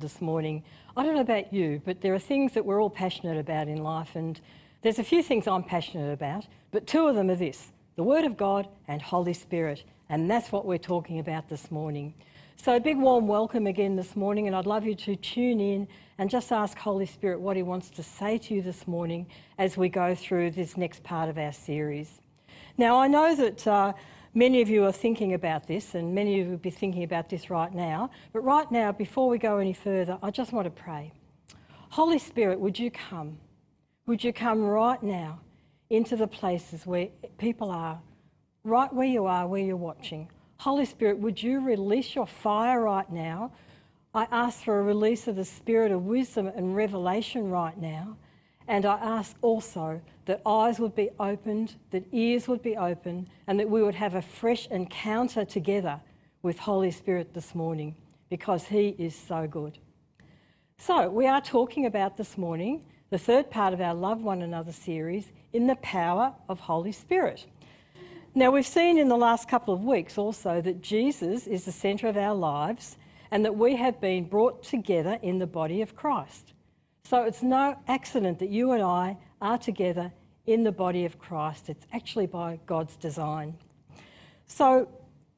this morning. I don't know about you, but there are things that we're all passionate about in life, and there's a few things I'm passionate about, but two of them are this the Word of God and Holy Spirit, and that's what we're talking about this morning. So, a big warm welcome again this morning, and I'd love you to tune in and just ask Holy Spirit what He wants to say to you this morning as we go through this next part of our series. Now, I know that. Uh, Many of you are thinking about this, and many of you will be thinking about this right now. But right now, before we go any further, I just want to pray. Holy Spirit, would you come? Would you come right now into the places where people are, right where you are, where you're watching? Holy Spirit, would you release your fire right now? I ask for a release of the spirit of wisdom and revelation right now. And I ask also that eyes would be opened, that ears would be opened, and that we would have a fresh encounter together with Holy Spirit this morning because He is so good. So, we are talking about this morning the third part of our Love One Another series in the power of Holy Spirit. Now, we've seen in the last couple of weeks also that Jesus is the centre of our lives and that we have been brought together in the body of Christ. So it's no accident that you and I are together in the body of Christ. It's actually by God's design. So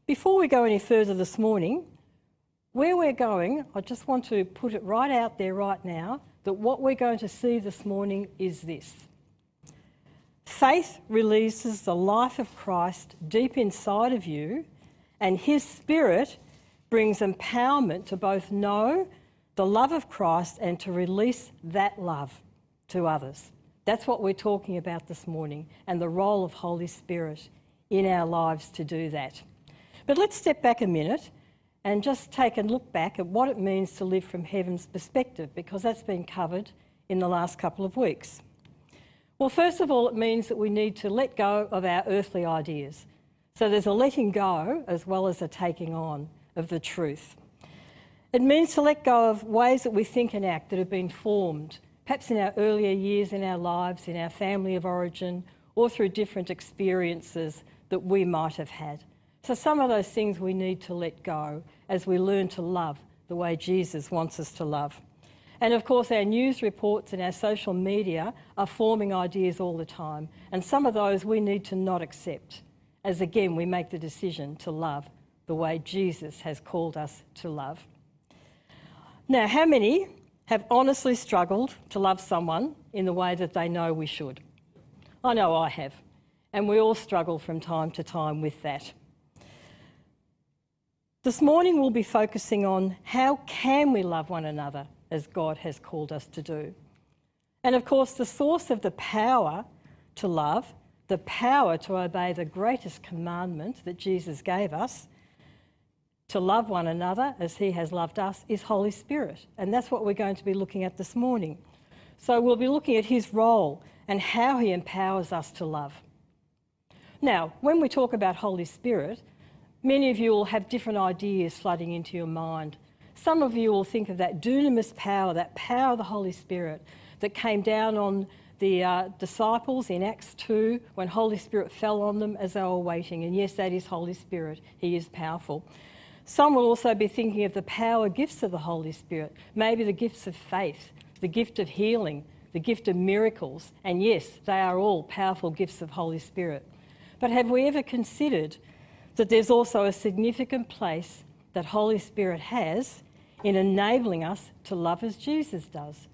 before we go any further this morning, where we're going, I just want to put it right out there right now that what we're going to see this morning is this. Faith releases the life of Christ deep inside of you, and His Spirit brings empowerment to both know the love of Christ and to release that love to others. That's what we're talking about this morning and the role of Holy Spirit in our lives to do that. But let's step back a minute and just take a look back at what it means to live from heaven's perspective because that's been covered in the last couple of weeks. Well, first of all, it means that we need to let go of our earthly ideas. So there's a letting go as well as a taking on of the truth. It means to let go of ways that we think and act that have been formed, perhaps in our earlier years in our lives, in our family of origin, or through different experiences that we might have had. So, some of those things we need to let go as we learn to love the way Jesus wants us to love. And of course, our news reports and our social media are forming ideas all the time. And some of those we need to not accept, as again, we make the decision to love the way Jesus has called us to love. Now, how many have honestly struggled to love someone in the way that they know we should? I know I have, and we all struggle from time to time with that. This morning we'll be focusing on how can we love one another as God has called us to do. And of course, the source of the power to love, the power to obey the greatest commandment that Jesus gave us, to love one another as He has loved us is Holy Spirit. And that's what we're going to be looking at this morning. So we'll be looking at His role and how He empowers us to love. Now, when we talk about Holy Spirit, many of you will have different ideas flooding into your mind. Some of you will think of that dunamis power, that power of the Holy Spirit that came down on the uh, disciples in Acts 2 when Holy Spirit fell on them as they were waiting. And yes, that is Holy Spirit. He is powerful. Some will also be thinking of the power gifts of the Holy Spirit, maybe the gifts of faith, the gift of healing, the gift of miracles. And yes, they are all powerful gifts of Holy Spirit. But have we ever considered that there's also a significant place that Holy Spirit has in enabling us to love as Jesus does?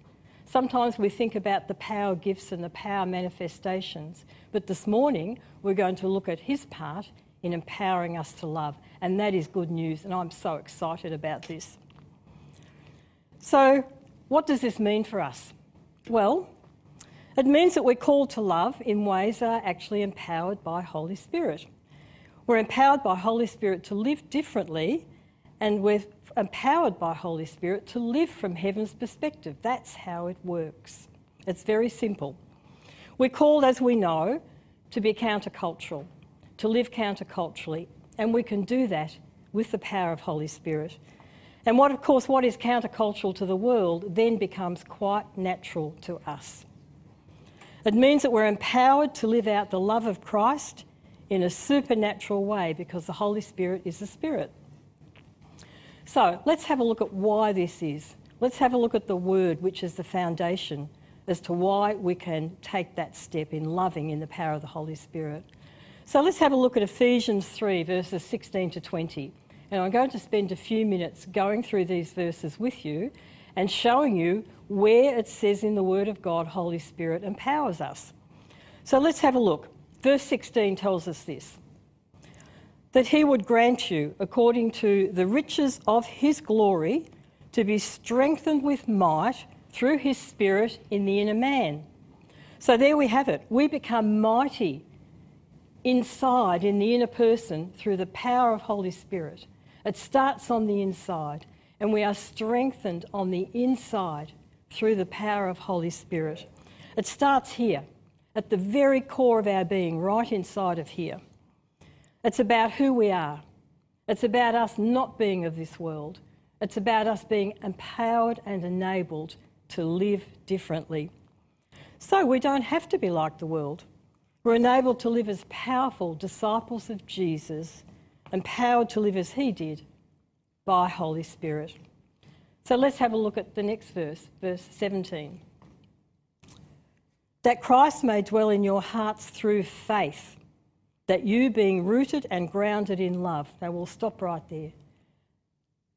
Sometimes we think about the power gifts and the power manifestations, but this morning we're going to look at his part in empowering us to love. And that is good news, and I'm so excited about this. So, what does this mean for us? Well, it means that we're called to love in ways that are actually empowered by Holy Spirit. We're empowered by Holy Spirit to live differently, and we're empowered by Holy Spirit to live from heaven's perspective. That's how it works. It's very simple. We're called, as we know, to be countercultural to live counterculturally, and we can do that with the power of Holy Spirit. And what, of course, what is countercultural to the world then becomes quite natural to us. It means that we're empowered to live out the love of Christ in a supernatural way because the Holy Spirit is the Spirit. So let's have a look at why this is. let's have a look at the Word, which is the foundation as to why we can take that step in loving in the power of the Holy Spirit. So let's have a look at Ephesians 3, verses 16 to 20. And I'm going to spend a few minutes going through these verses with you and showing you where it says in the Word of God, Holy Spirit empowers us. So let's have a look. Verse 16 tells us this that He would grant you, according to the riches of His glory, to be strengthened with might through His Spirit in the inner man. So there we have it. We become mighty inside in the inner person through the power of Holy Spirit. It starts on the inside, and we are strengthened on the inside through the power of Holy Spirit. It starts here, at the very core of our being, right inside of here. It's about who we are. It's about us not being of this world. It's about us being empowered and enabled to live differently. So we don't have to be like the world. We're enabled to live as powerful disciples of Jesus, empowered to live as he did by Holy Spirit. So let's have a look at the next verse, verse 17. That Christ may dwell in your hearts through faith, that you, being rooted and grounded in love, now we'll stop right there.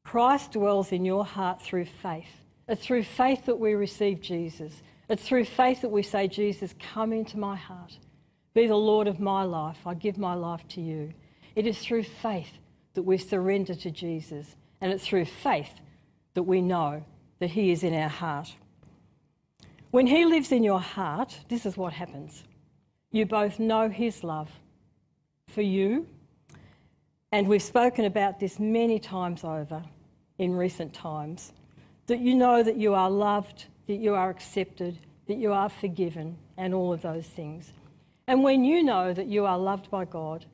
Christ dwells in your heart through faith. It's through faith that we receive Jesus. It's through faith that we say, Jesus, come into my heart. Be the Lord of my life. I give my life to you. It is through faith that we surrender to Jesus. And it's through faith that we know that He is in our heart. When He lives in your heart, this is what happens. You both know His love for you, and we've spoken about this many times over in recent times, that you know that you are loved, that you are accepted, that you are forgiven, and all of those things. And when you know that you are loved by God,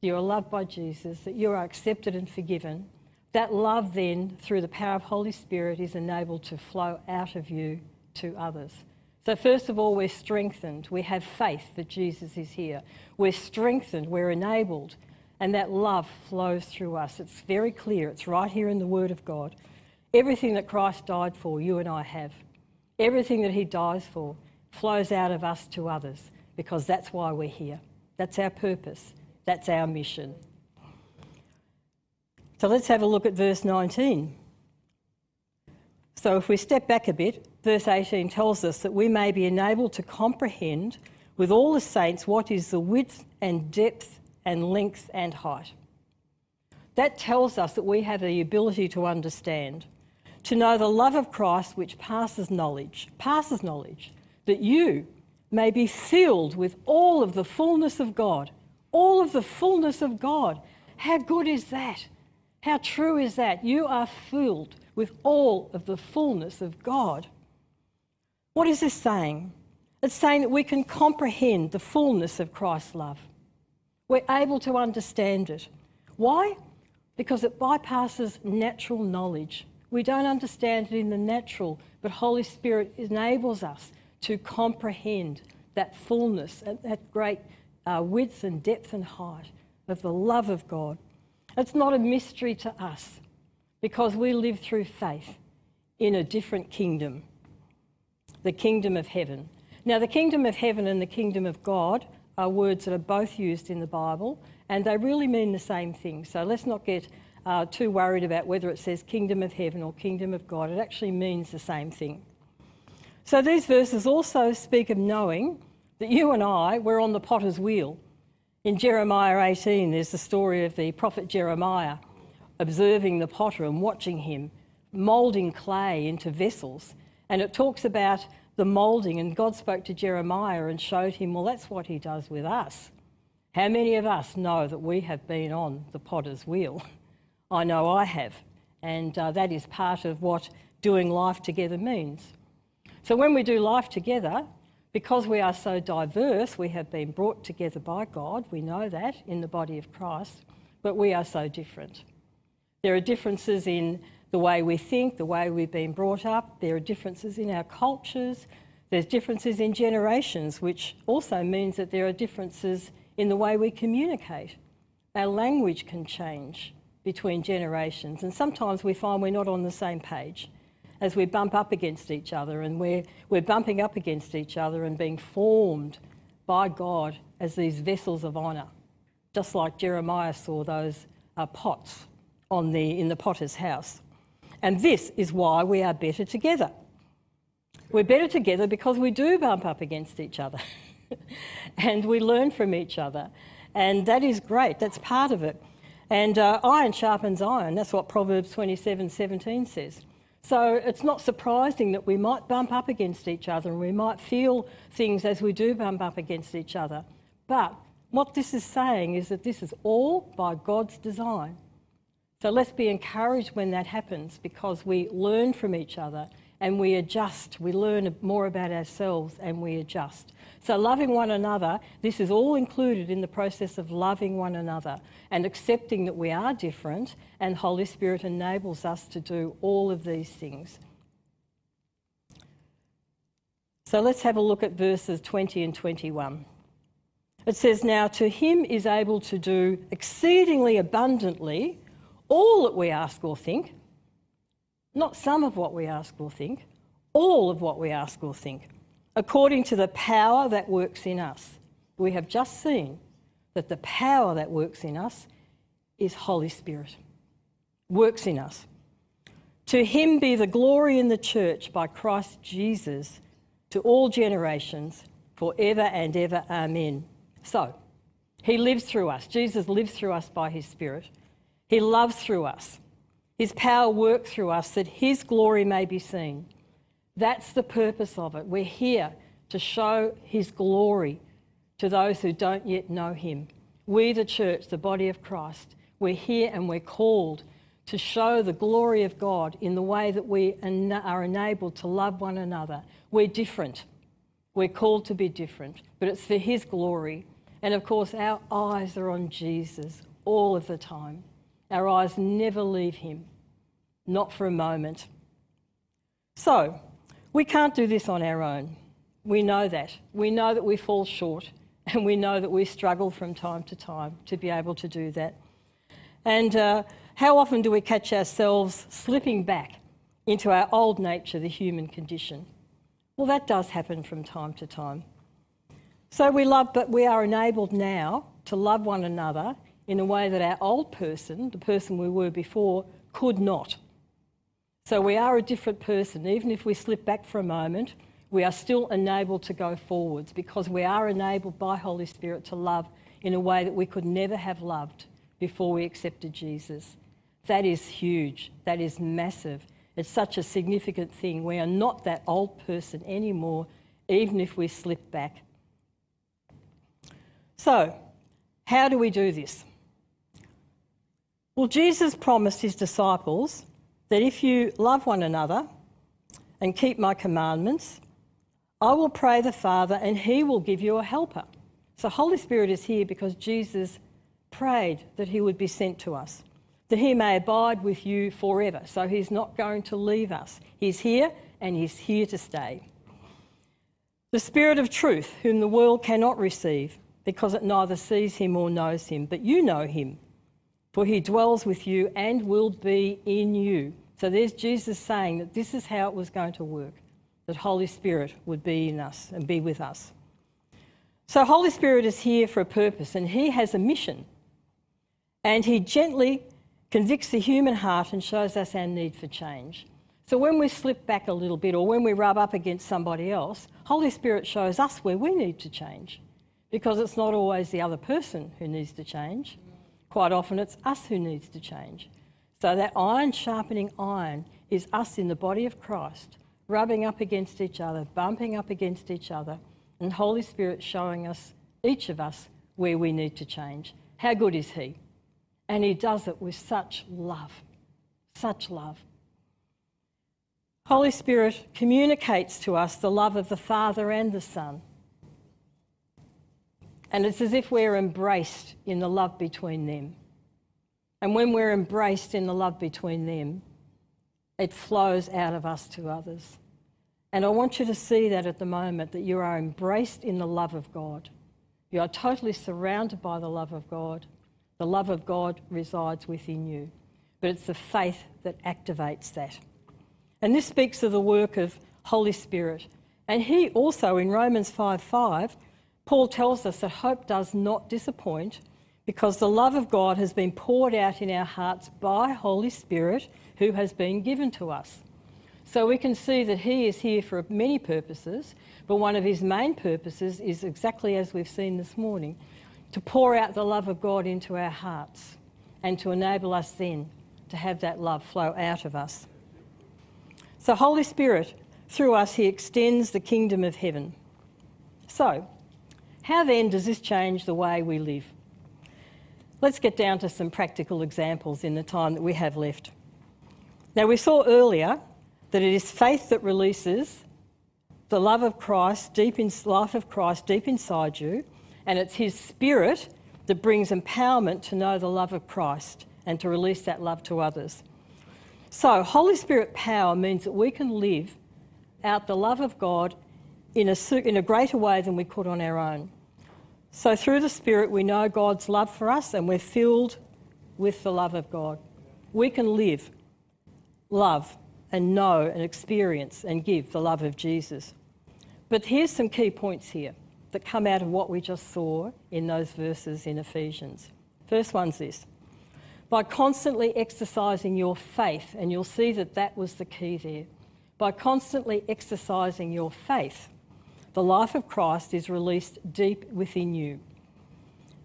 you are loved by Jesus, that you are accepted and forgiven, that love then, through the power of Holy Spirit, is enabled to flow out of you to others. So, first of all, we're strengthened. We have faith that Jesus is here. We're strengthened, we're enabled, and that love flows through us. It's very clear, it's right here in the Word of God. Everything that Christ died for, you and I have. Everything that He dies for flows out of us to others because that's why we're here. That's our purpose. That's our mission. So let's have a look at verse 19. So if we step back a bit, verse 18 tells us that we may be enabled to comprehend with all the saints what is the width and depth and length and height. That tells us that we have the ability to understand, to know the love of Christ which passes knowledge, passes knowledge, that you may be filled with all of the fullness of God. All of the fullness of God. How good is that? How true is that? You are filled with all of the fullness of God. What is this saying? It's saying that we can comprehend the fullness of Christ's love. We're able to understand it. Why? Because it bypasses natural knowledge. We don't understand it in the natural, but Holy Spirit enables us to comprehend that fullness, that great uh, width and depth and height of the love of God. It's not a mystery to us because we live through faith in a different kingdom, the kingdom of heaven. Now, the kingdom of heaven and the kingdom of God are words that are both used in the Bible, and they really mean the same thing. So let's not get uh, too worried about whether it says kingdom of heaven or kingdom of God. It actually means the same thing. So these verses also speak of knowing that you and I, we're on the potter's wheel. In Jeremiah 18, there's the story of the prophet Jeremiah observing the potter and watching him moulding clay into vessels. And it talks about the moulding, and God spoke to Jeremiah and showed him, well, that's what he does with us. How many of us know that we have been on the potter's wheel? I know I have. And uh, that is part of what doing life together means. So when we do life together, because we are so diverse, we have been brought together by God, we know that in the body of Christ, but we are so different. There are differences in the way we think, the way we've been brought up, there are differences in our cultures, there's differences in generations, which also means that there are differences in the way we communicate. Our language can change between generations, and sometimes we find we're not on the same page. As we bump up against each other and we're, we're bumping up against each other and being formed by God as these vessels of honour, just like Jeremiah saw those uh, pots on the, in the potter's house. And this is why we are better together. We're better together because we do bump up against each other and we learn from each other. And that is great, that's part of it. And uh, iron sharpens iron, that's what Proverbs 27 17 says. So it's not surprising that we might bump up against each other and we might feel things as we do bump up against each other. But what this is saying is that this is all by God's design. So let's be encouraged when that happens because we learn from each other and we adjust. We learn more about ourselves and we adjust. So, loving one another, this is all included in the process of loving one another and accepting that we are different, and Holy Spirit enables us to do all of these things. So, let's have a look at verses 20 and 21. It says, Now to him is able to do exceedingly abundantly all that we ask or think, not some of what we ask or think, all of what we ask or think according to the power that works in us. We have just seen that the power that works in us is Holy Spirit, works in us. To him be the glory in the church by Christ Jesus to all generations, forever and ever. Amen. So, he lives through us. Jesus lives through us by his Spirit. He loves through us. His power works through us that his glory may be seen. That's the purpose of it. We're here to show his glory to those who don't yet know him. We, the church, the body of Christ, we're here and we're called to show the glory of God in the way that we are enabled to love one another. We're different. We're called to be different, but it's for his glory. And of course, our eyes are on Jesus all of the time. Our eyes never leave him, not for a moment. So, we can't do this on our own. We know that. We know that we fall short and we know that we struggle from time to time to be able to do that. And uh, how often do we catch ourselves slipping back into our old nature, the human condition? Well, that does happen from time to time. So we love, but we are enabled now to love one another in a way that our old person, the person we were before, could not. So we are a different person. Even if we slip back for a moment, we are still enabled to go forwards because we are enabled by Holy Spirit to love in a way that we could never have loved before we accepted Jesus. That is huge. That is massive. It's such a significant thing. We are not that old person anymore, even if we slip back. So, how do we do this? Well, Jesus promised his disciples that if you love one another and keep my commandments, I will pray the Father and he will give you a helper. So, Holy Spirit is here because Jesus prayed that he would be sent to us, that he may abide with you forever. So, he's not going to leave us. He's here and he's here to stay. The Spirit of truth, whom the world cannot receive because it neither sees him or knows him, but you know him for he dwells with you and will be in you. So there's Jesus saying that this is how it was going to work, that Holy Spirit would be in us and be with us. So Holy Spirit is here for a purpose and he has a mission. And he gently convicts the human heart and shows us our need for change. So when we slip back a little bit or when we rub up against somebody else, Holy Spirit shows us where we need to change because it's not always the other person who needs to change. Quite often it's us who needs to change. So that iron sharpening iron is us in the body of Christ, rubbing up against each other, bumping up against each other, and Holy Spirit showing us, each of us, where we need to change. How good is He? And He does it with such love, such love. Holy Spirit communicates to us the love of the Father and the Son. And it's as if we're embraced in the love between them. And when we're embraced in the love between them, it flows out of us to others. And I want you to see that at the moment, that you are embraced in the love of God. You are totally surrounded by the love of God. The love of God resides within you. But it's the faith that activates that. And this speaks of the work of Holy Spirit. And he also, in Romans 5 5, Paul tells us that hope does not disappoint because the love of God has been poured out in our hearts by Holy Spirit who has been given to us. So we can see that he is here for many purposes, but one of his main purposes is exactly as we've seen this morning to pour out the love of God into our hearts and to enable us then to have that love flow out of us. So, Holy Spirit, through us, He extends the kingdom of heaven. So, how then does this change the way we live? Let's get down to some practical examples in the time that we have left. Now, we saw earlier that it is faith that releases the love of Christ, deep in life of Christ, deep inside you, and it's His Spirit that brings empowerment to know the love of Christ and to release that love to others. So, Holy Spirit power means that we can live out the love of God in a, in a greater way than we could on our own. So, through the Spirit, we know God's love for us and we're filled with the love of God. We can live, love, and know and experience and give the love of Jesus. But here's some key points here that come out of what we just saw in those verses in Ephesians. First one's this by constantly exercising your faith, and you'll see that that was the key there. By constantly exercising your faith, the life of Christ is released deep within you.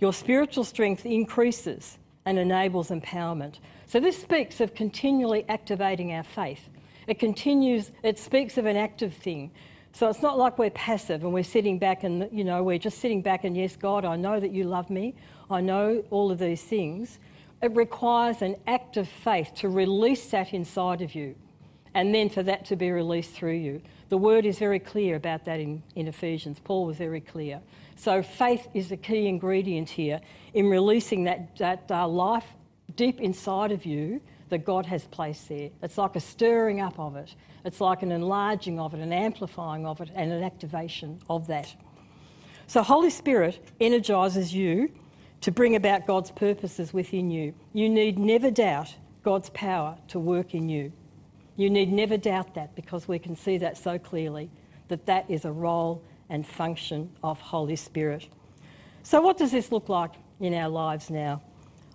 Your spiritual strength increases and enables empowerment. So this speaks of continually activating our faith. It continues, it speaks of an active thing. So it's not like we're passive and we're sitting back and, you know, we're just sitting back and, yes, God, I know that you love me. I know all of these things. It requires an act of faith to release that inside of you and then for that to be released through you. The word is very clear about that in, in Ephesians. Paul was very clear. So faith is the key ingredient here in releasing that, that uh, life deep inside of you that God has placed there. It's like a stirring up of it. It's like an enlarging of it, an amplifying of it, and an activation of that. So Holy Spirit energizes you to bring about God's purposes within you. You need never doubt God's power to work in you. You need never doubt that because we can see that so clearly that that is a role and function of Holy Spirit. So, what does this look like in our lives now?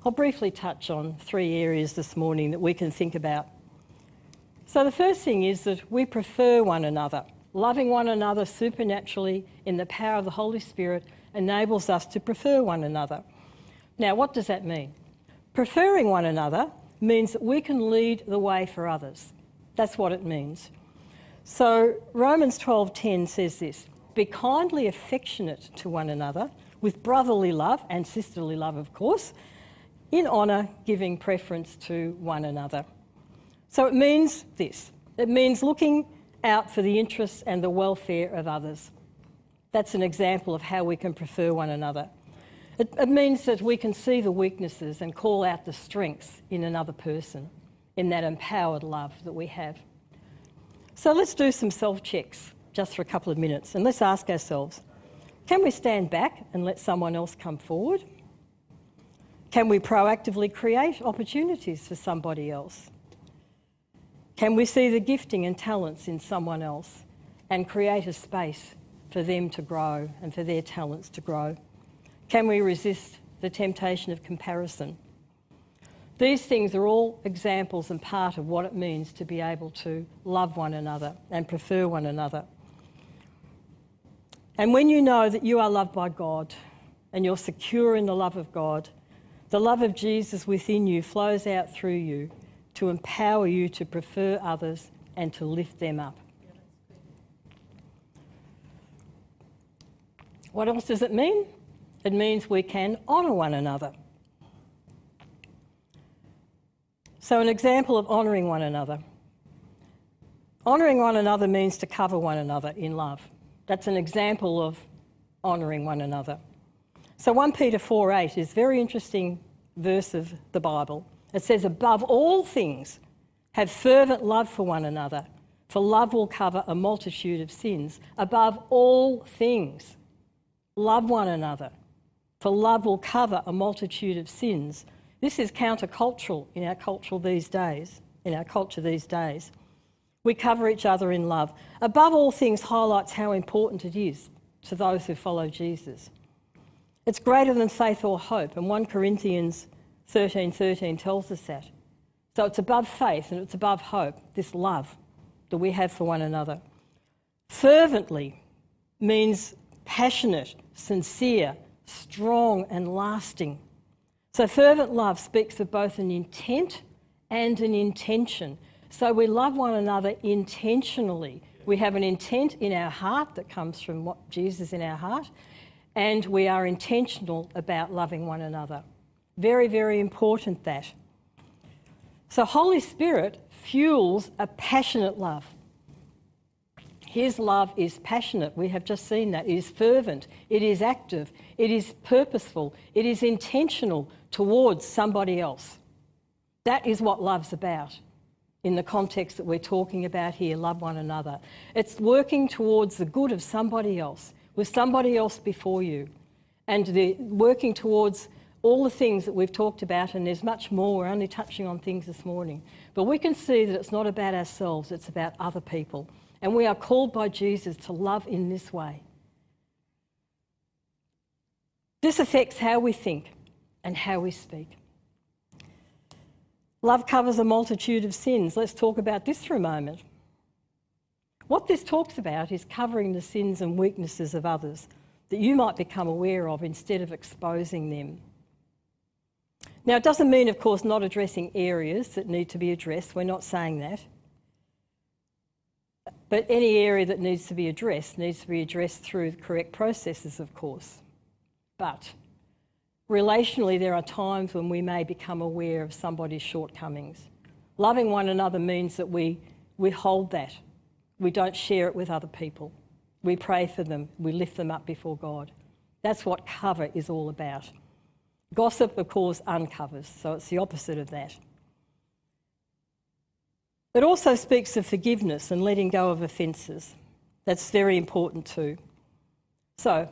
I'll briefly touch on three areas this morning that we can think about. So, the first thing is that we prefer one another. Loving one another supernaturally in the power of the Holy Spirit enables us to prefer one another. Now, what does that mean? Preferring one another means that we can lead the way for others. That's what it means. So Romans 12:10 says this: "Be kindly affectionate to one another with brotherly love and sisterly love, of course, in honour, giving preference to one another." So it means this. It means looking out for the interests and the welfare of others. That's an example of how we can prefer one another. It, it means that we can see the weaknesses and call out the strengths in another person, in that empowered love that we have. So let's do some self checks just for a couple of minutes and let's ask ourselves can we stand back and let someone else come forward? Can we proactively create opportunities for somebody else? Can we see the gifting and talents in someone else and create a space for them to grow and for their talents to grow? Can we resist the temptation of comparison? These things are all examples and part of what it means to be able to love one another and prefer one another. And when you know that you are loved by God and you're secure in the love of God, the love of Jesus within you flows out through you to empower you to prefer others and to lift them up. What else does it mean? It means we can honour one another. So, an example of honouring one another. Honouring one another means to cover one another in love. That's an example of honouring one another. So 1 Peter 4 8 is a very interesting verse of the Bible. It says, Above all things, have fervent love for one another, for love will cover a multitude of sins. Above all things, love one another for love will cover a multitude of sins. This is countercultural in our culture these days, in our culture these days. We cover each other in love. Above all things, highlights how important it is to those who follow Jesus. It's greater than faith or hope, and 1 Corinthians 13 13 tells us that. So it's above faith and it's above hope, this love that we have for one another. Fervently means passionate, sincere, strong, and lasting. So fervent love speaks of both an intent and an intention. So we love one another intentionally. We have an intent in our heart that comes from what Jesus in our heart, and we are intentional about loving one another. Very, very important that. So, Holy Spirit fuels a passionate love. His love is passionate. We have just seen that. It is fervent, it is active, it is purposeful, it is intentional towards somebody else. That is what love's about in the context that we're talking about here love one another. It's working towards the good of somebody else, with somebody else before you, and the, working towards all the things that we've talked about, and there's much more. We're only touching on things this morning. But we can see that it's not about ourselves, it's about other people. And we are called by Jesus to love in this way. This affects how we think and how we speak. Love covers a multitude of sins. Let's talk about this for a moment. What this talks about is covering the sins and weaknesses of others that you might become aware of instead of exposing them. Now, it doesn't mean, of course, not addressing areas that need to be addressed. We're not saying that. But any area that needs to be addressed needs to be addressed through the correct processes, of course. But relationally, there are times when we may become aware of somebody's shortcomings. Loving one another means that we, we hold that. We don't share it with other people. We pray for them. We lift them up before God. That's what cover is all about. Gossip, of course, uncovers, so it's the opposite of that. It also speaks of forgiveness and letting go of offences. That's very important too. So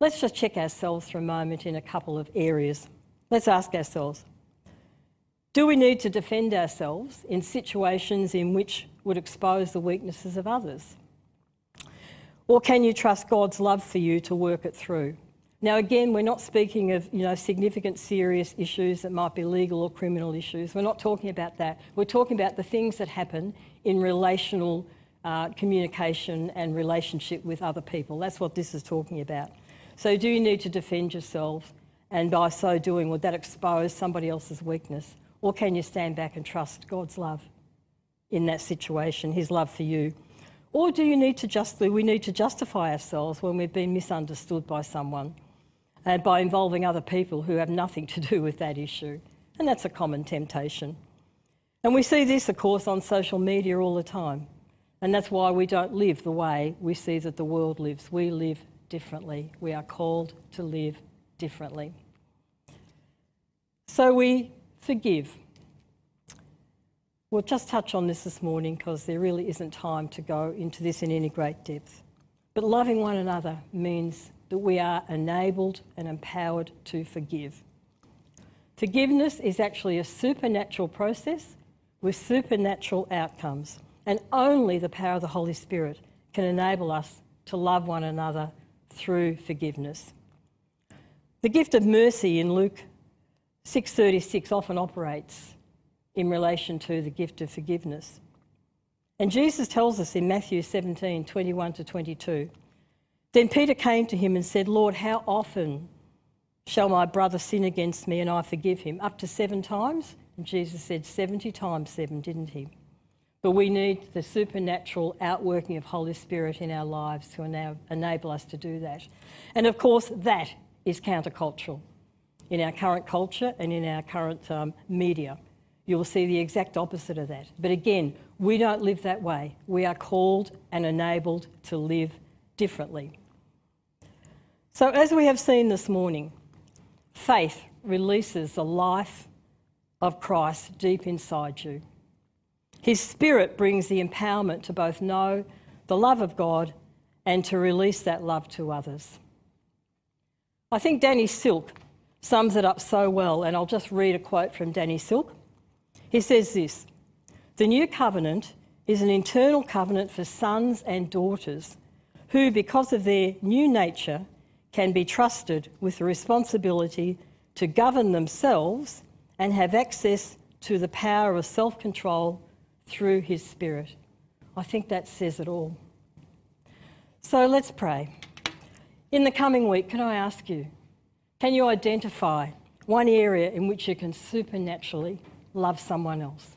let's just check ourselves for a moment in a couple of areas. Let's ask ourselves do we need to defend ourselves in situations in which would expose the weaknesses of others? Or can you trust God's love for you to work it through? Now, again, we're not speaking of you know, significant serious issues that might be legal or criminal issues. We're not talking about that. We're talking about the things that happen in relational uh, communication and relationship with other people. That's what this is talking about. So, do you need to defend yourself? And by so doing, would that expose somebody else's weakness? Or can you stand back and trust God's love in that situation, His love for you? Or do you need to justly, we need to justify ourselves when we've been misunderstood by someone? and by involving other people who have nothing to do with that issue. And that's a common temptation. And we see this, of course, on social media all the time. And that's why we don't live the way we see that the world lives. We live differently. We are called to live differently. So we forgive. We'll just touch on this this morning because there really isn't time to go into this in any great depth. But loving one another means that we are enabled and empowered to forgive. Forgiveness is actually a supernatural process with supernatural outcomes, and only the power of the Holy Spirit can enable us to love one another through forgiveness. The gift of mercy in Luke 6:36 often operates in relation to the gift of forgiveness. And Jesus tells us in Matthew 17, 21 to 22, then Peter came to him and said, Lord, how often shall my brother sin against me and I forgive him? Up to seven times? And Jesus said, 70 times seven, didn't he? But we need the supernatural outworking of Holy Spirit in our lives to enable us to do that. And of course, that is countercultural in our current culture and in our current um, media. You will see the exact opposite of that. But again, we don't live that way. We are called and enabled to live differently. So, as we have seen this morning, faith releases the life of Christ deep inside you. His Spirit brings the empowerment to both know the love of God and to release that love to others. I think Danny Silk sums it up so well, and I'll just read a quote from Danny Silk. He says this The new covenant is an internal covenant for sons and daughters who, because of their new nature, can be trusted with the responsibility to govern themselves and have access to the power of self control through His Spirit. I think that says it all. So let's pray. In the coming week, can I ask you, can you identify one area in which you can supernaturally love someone else?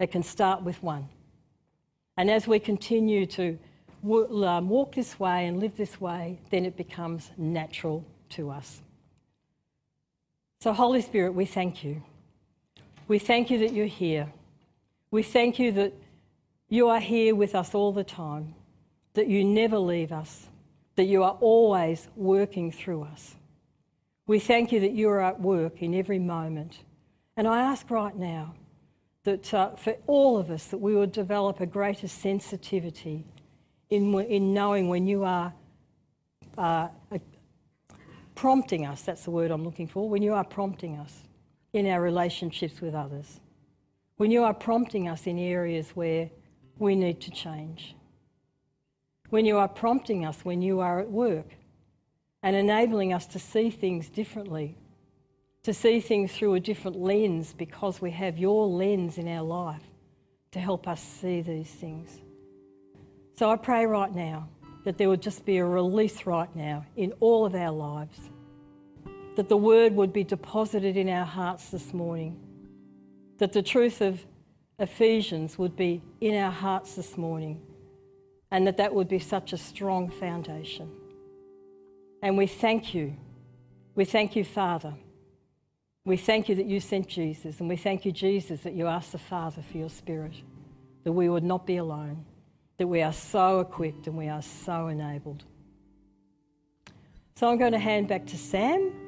It can start with one. And as we continue to um, walk this way and live this way, then it becomes natural to us. So, Holy Spirit, we thank you. We thank you that you're here. We thank you that you are here with us all the time, that you never leave us, that you are always working through us. We thank you that you are at work in every moment. And I ask right now that uh, for all of us, that we would develop a greater sensitivity in, in knowing when you are uh, prompting us, that's the word I'm looking for, when you are prompting us in our relationships with others, when you are prompting us in areas where we need to change, when you are prompting us when you are at work and enabling us to see things differently, to see things through a different lens because we have your lens in our life to help us see these things. So I pray right now that there would just be a release right now in all of our lives, that the word would be deposited in our hearts this morning, that the truth of Ephesians would be in our hearts this morning, and that that would be such a strong foundation. And we thank you. We thank you, Father. We thank you that you sent Jesus, and we thank you, Jesus, that you asked the Father for your Spirit, that we would not be alone that we are so equipped and we are so enabled. So I'm going to hand back to Sam